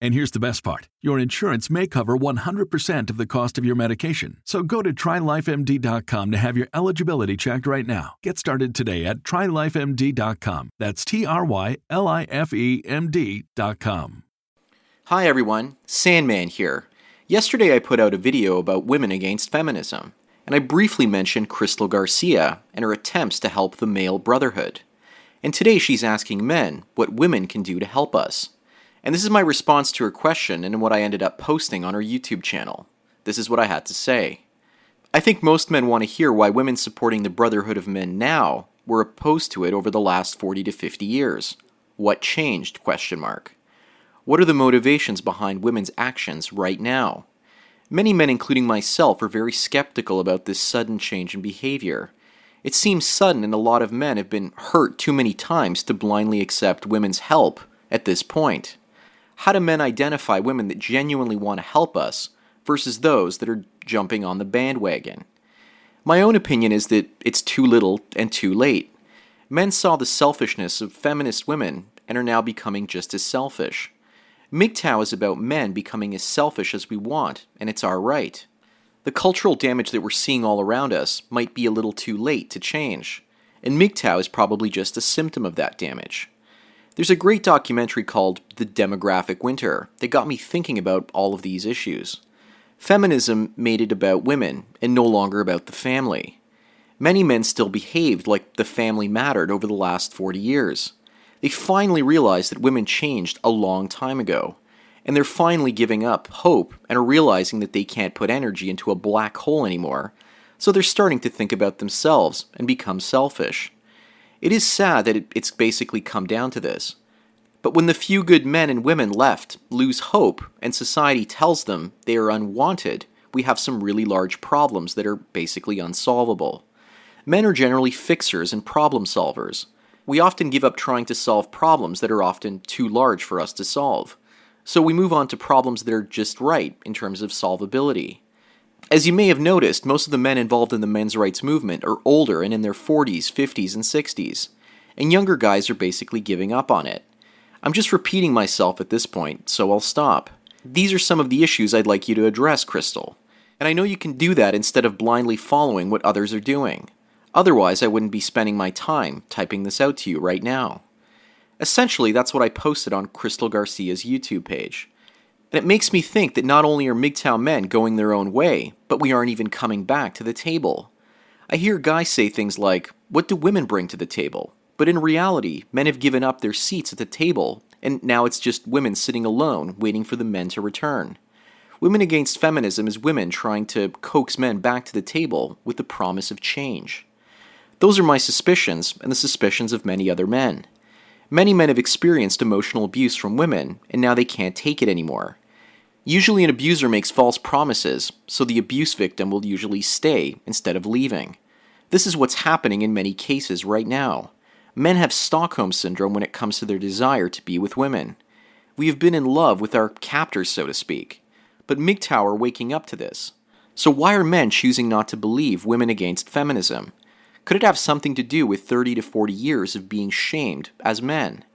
And here's the best part your insurance may cover 100% of the cost of your medication. So go to trylifemd.com to have your eligibility checked right now. Get started today at trylifemd.com. That's T R Y L I F E M D.com. Hi everyone, Sandman here. Yesterday I put out a video about women against feminism, and I briefly mentioned Crystal Garcia and her attempts to help the male brotherhood. And today she's asking men what women can do to help us. And this is my response to her question and what I ended up posting on her YouTube channel. This is what I had to say. I think most men want to hear why women supporting the Brotherhood of Men now were opposed to it over the last 40 to 50 years. What changed? question mark. What are the motivations behind women's actions right now? Many men, including myself, are very skeptical about this sudden change in behavior. It seems sudden, and a lot of men have been hurt too many times to blindly accept women's help at this point. How do men identify women that genuinely want to help us versus those that are jumping on the bandwagon? My own opinion is that it's too little and too late. Men saw the selfishness of feminist women and are now becoming just as selfish. MGTOW is about men becoming as selfish as we want, and it's our right. The cultural damage that we're seeing all around us might be a little too late to change, and MGTOW is probably just a symptom of that damage. There's a great documentary called The Demographic Winter that got me thinking about all of these issues. Feminism made it about women and no longer about the family. Many men still behaved like the family mattered over the last 40 years. They finally realized that women changed a long time ago, and they're finally giving up hope and are realizing that they can't put energy into a black hole anymore, so they're starting to think about themselves and become selfish. It is sad that it, it's basically come down to this. But when the few good men and women left lose hope and society tells them they are unwanted, we have some really large problems that are basically unsolvable. Men are generally fixers and problem solvers. We often give up trying to solve problems that are often too large for us to solve. So we move on to problems that are just right in terms of solvability. As you may have noticed, most of the men involved in the men's rights movement are older and in their 40s, 50s, and 60s, and younger guys are basically giving up on it. I'm just repeating myself at this point, so I'll stop. These are some of the issues I'd like you to address, Crystal. And I know you can do that instead of blindly following what others are doing. Otherwise, I wouldn't be spending my time typing this out to you right now. Essentially, that's what I posted on Crystal Garcia's YouTube page. And it makes me think that not only are MGTOW men going their own way, but we aren't even coming back to the table. I hear guys say things like, What do women bring to the table? But in reality, men have given up their seats at the table, and now it's just women sitting alone, waiting for the men to return. Women Against Feminism is women trying to coax men back to the table with the promise of change. Those are my suspicions, and the suspicions of many other men. Many men have experienced emotional abuse from women, and now they can't take it anymore. Usually, an abuser makes false promises, so the abuse victim will usually stay instead of leaving. This is what's happening in many cases right now. Men have Stockholm Syndrome when it comes to their desire to be with women. We have been in love with our captors, so to speak. But MGTOW are waking up to this. So, why are men choosing not to believe women against feminism? Could it have something to do with 30 to 40 years of being shamed as men?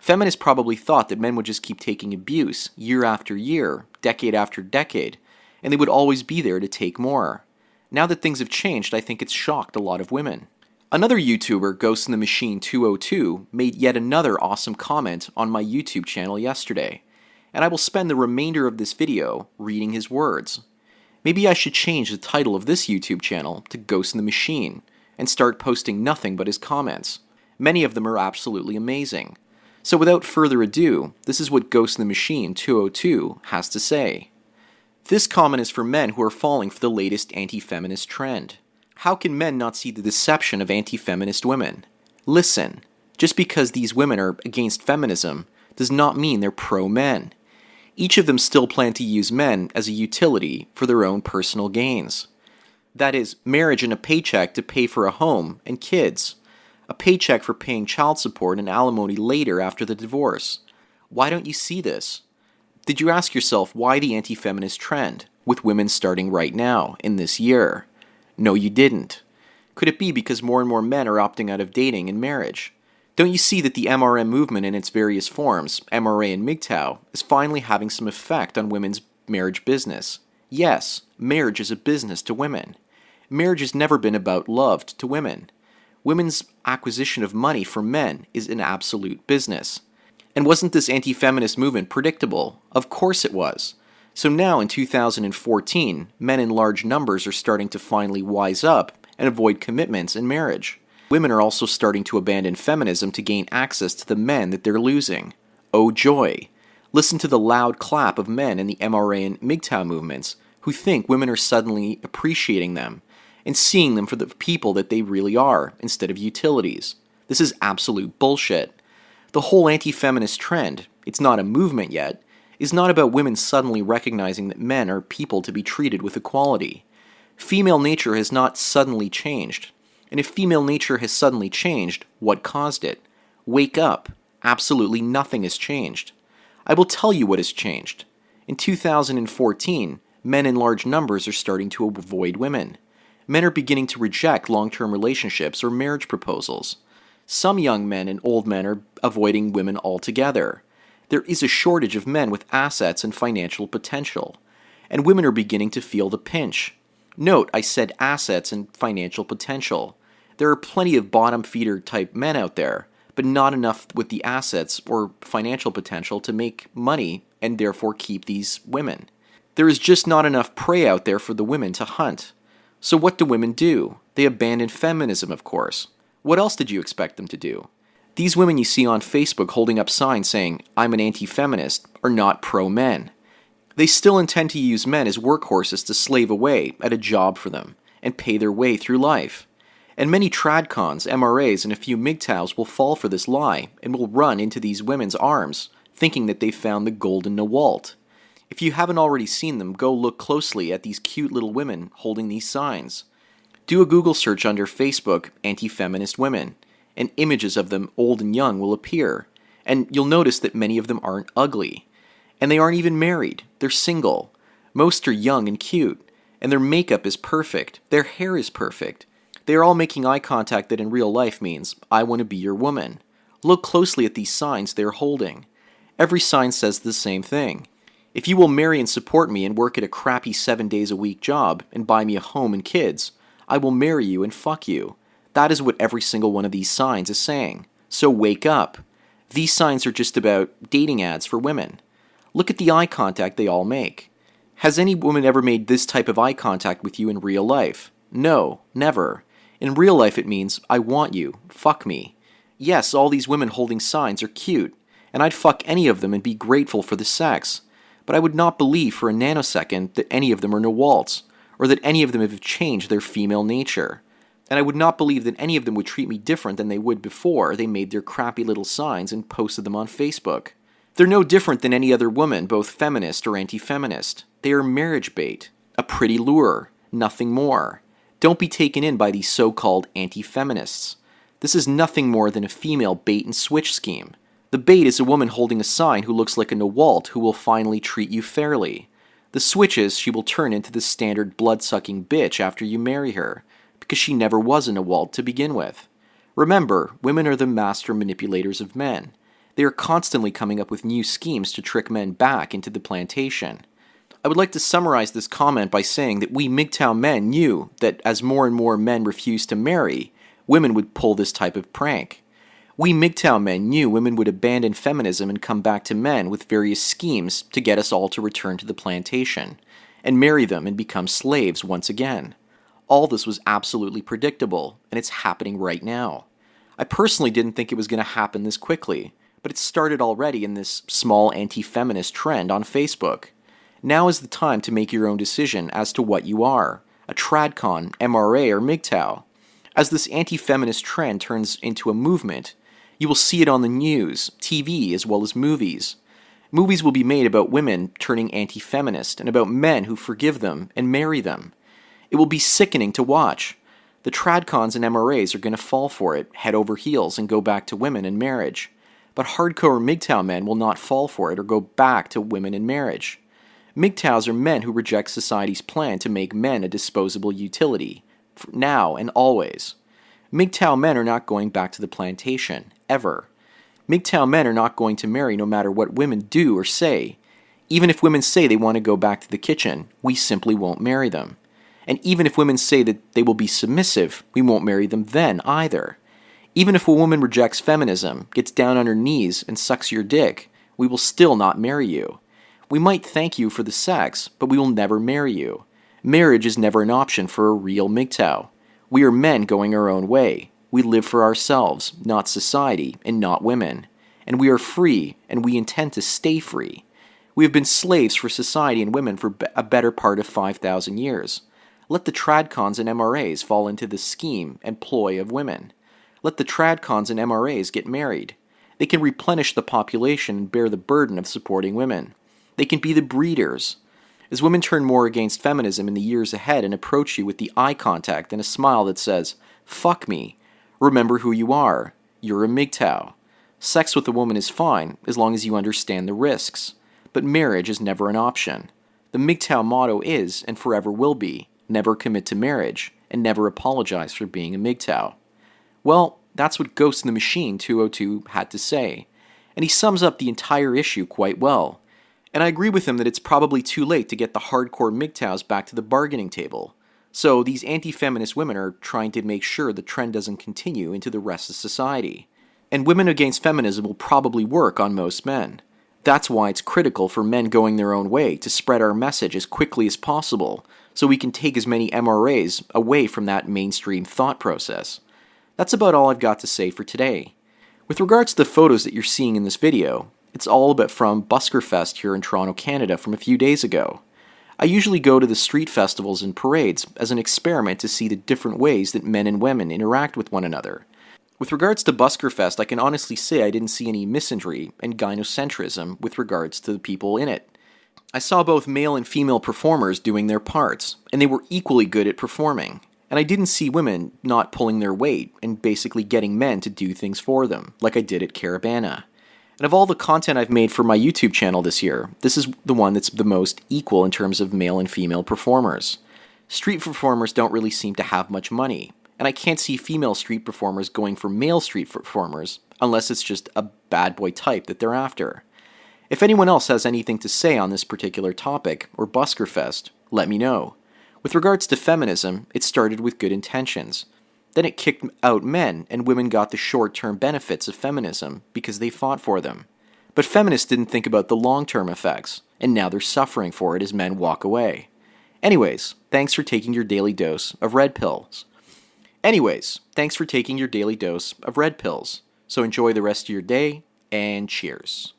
Feminists probably thought that men would just keep taking abuse year after year, decade after decade, and they would always be there to take more. Now that things have changed, I think it's shocked a lot of women. Another YouTuber, Ghost in the Machine 202, made yet another awesome comment on my YouTube channel yesterday, and I will spend the remainder of this video reading his words. Maybe I should change the title of this YouTube channel to Ghost in the Machine and start posting nothing but his comments. Many of them are absolutely amazing. So without further ado, this is what Ghost in the Machine 202 has to say. This comment is for men who are falling for the latest anti feminist trend. How can men not see the deception of anti feminist women? Listen, just because these women are against feminism does not mean they're pro men. Each of them still plan to use men as a utility for their own personal gains. That is, marriage and a paycheck to pay for a home and kids, a paycheck for paying child support and alimony later after the divorce. Why don't you see this? Did you ask yourself why the anti feminist trend, with women starting right now, in this year? No, you didn't. Could it be because more and more men are opting out of dating and marriage? Don't you see that the MRM movement in its various forms, MRA and MGTOW, is finally having some effect on women's marriage business? Yes, marriage is a business to women. Marriage has never been about love to women. Women's acquisition of money from men is an absolute business. And wasn't this anti feminist movement predictable? Of course it was. So now in 2014, men in large numbers are starting to finally wise up and avoid commitments in marriage. Women are also starting to abandon feminism to gain access to the men that they're losing. Oh joy! Listen to the loud clap of men in the MRA and MGTOW movements who think women are suddenly appreciating them and seeing them for the people that they really are instead of utilities. This is absolute bullshit. The whole anti feminist trend, it's not a movement yet, is not about women suddenly recognizing that men are people to be treated with equality. Female nature has not suddenly changed. And if female nature has suddenly changed, what caused it? Wake up. Absolutely nothing has changed. I will tell you what has changed. In 2014, men in large numbers are starting to avoid women. Men are beginning to reject long term relationships or marriage proposals. Some young men and old men are avoiding women altogether. There is a shortage of men with assets and financial potential, and women are beginning to feel the pinch. Note, I said assets and financial potential. There are plenty of bottom feeder type men out there, but not enough with the assets or financial potential to make money and therefore keep these women. There is just not enough prey out there for the women to hunt. So, what do women do? They abandon feminism, of course. What else did you expect them to do? These women you see on Facebook holding up signs saying, I'm an anti feminist, are not pro men. They still intend to use men as workhorses to slave away at a job for them and pay their way through life. And many tradcons, MRAs, and a few MGTOWs will fall for this lie and will run into these women's arms, thinking that they've found the golden Nawalt. If you haven't already seen them, go look closely at these cute little women holding these signs. Do a Google search under Facebook anti feminist women, and images of them, old and young, will appear. And you'll notice that many of them aren't ugly. And they aren't even married, they're single. Most are young and cute, and their makeup is perfect, their hair is perfect. They are all making eye contact that in real life means, I want to be your woman. Look closely at these signs they are holding. Every sign says the same thing. If you will marry and support me and work at a crappy seven days a week job and buy me a home and kids, I will marry you and fuck you. That is what every single one of these signs is saying. So wake up. These signs are just about dating ads for women. Look at the eye contact they all make. Has any woman ever made this type of eye contact with you in real life? No, never. In real life, it means, I want you, fuck me. Yes, all these women holding signs are cute, and I'd fuck any of them and be grateful for the sex, but I would not believe for a nanosecond that any of them are Nawalts or that any of them have changed their female nature. And I would not believe that any of them would treat me different than they would before they made their crappy little signs and posted them on Facebook. They're no different than any other woman, both feminist or anti feminist. They are marriage bait, a pretty lure, nothing more. Don't be taken in by these so called anti feminists. This is nothing more than a female bait and switch scheme. The bait is a woman holding a sign who looks like a Nawalt who will finally treat you fairly. The switch is she will turn into the standard blood sucking bitch after you marry her, because she never was a Nawalt to begin with. Remember, women are the master manipulators of men. They are constantly coming up with new schemes to trick men back into the plantation. I would like to summarize this comment by saying that we MGTOW men knew that as more and more men refused to marry, women would pull this type of prank. We MGTOW men knew women would abandon feminism and come back to men with various schemes to get us all to return to the plantation, and marry them and become slaves once again. All this was absolutely predictable, and it's happening right now. I personally didn't think it was going to happen this quickly, but it started already in this small anti feminist trend on Facebook. Now is the time to make your own decision as to what you are a tradcon, MRA, or MGTOW. As this anti feminist trend turns into a movement, you will see it on the news, TV, as well as movies. Movies will be made about women turning anti feminist and about men who forgive them and marry them. It will be sickening to watch. The tradcons and MRAs are going to fall for it, head over heels, and go back to women and marriage. But hardcore MGTOW men will not fall for it or go back to women and marriage. MGTOWs are men who reject society's plan to make men a disposable utility, now and always. MGTOW men are not going back to the plantation, ever. MGTOW men are not going to marry no matter what women do or say. Even if women say they want to go back to the kitchen, we simply won't marry them. And even if women say that they will be submissive, we won't marry them then either. Even if a woman rejects feminism, gets down on her knees, and sucks your dick, we will still not marry you. We might thank you for the sex, but we will never marry you. Marriage is never an option for a real MGTOW. We are men going our own way. We live for ourselves, not society, and not women. And we are free, and we intend to stay free. We have been slaves for society and women for a better part of 5,000 years. Let the tradcons and MRAs fall into the scheme and ploy of women. Let the tradcons and MRAs get married. They can replenish the population and bear the burden of supporting women. They can be the breeders. As women turn more against feminism in the years ahead and approach you with the eye contact and a smile that says, fuck me, remember who you are. You're a MGTOW. Sex with a woman is fine as long as you understand the risks. But marriage is never an option. The MGTOW motto is, and forever will be, never commit to marriage, and never apologize for being a MGTOW. Well, that's what Ghost in the Machine 202 had to say, and he sums up the entire issue quite well. And I agree with him that it's probably too late to get the hardcore MGTOWs back to the bargaining table. So these anti feminist women are trying to make sure the trend doesn't continue into the rest of society. And women against feminism will probably work on most men. That's why it's critical for men going their own way to spread our message as quickly as possible so we can take as many MRAs away from that mainstream thought process. That's about all I've got to say for today. With regards to the photos that you're seeing in this video, it's all but from Buskerfest here in Toronto, Canada from a few days ago. I usually go to the street festivals and parades as an experiment to see the different ways that men and women interact with one another. With regards to Buskerfest, I can honestly say I didn't see any misandry and gynocentrism with regards to the people in it. I saw both male and female performers doing their parts, and they were equally good at performing. And I didn't see women not pulling their weight and basically getting men to do things for them, like I did at Caribana. And of all the content I've made for my YouTube channel this year, this is the one that's the most equal in terms of male and female performers. Street performers don't really seem to have much money, and I can't see female street performers going for male street performers unless it's just a bad boy type that they're after. If anyone else has anything to say on this particular topic, or Buskerfest, let me know. With regards to feminism, it started with good intentions. Then it kicked out men, and women got the short term benefits of feminism because they fought for them. But feminists didn't think about the long term effects, and now they're suffering for it as men walk away. Anyways, thanks for taking your daily dose of red pills. Anyways, thanks for taking your daily dose of red pills. So enjoy the rest of your day, and cheers.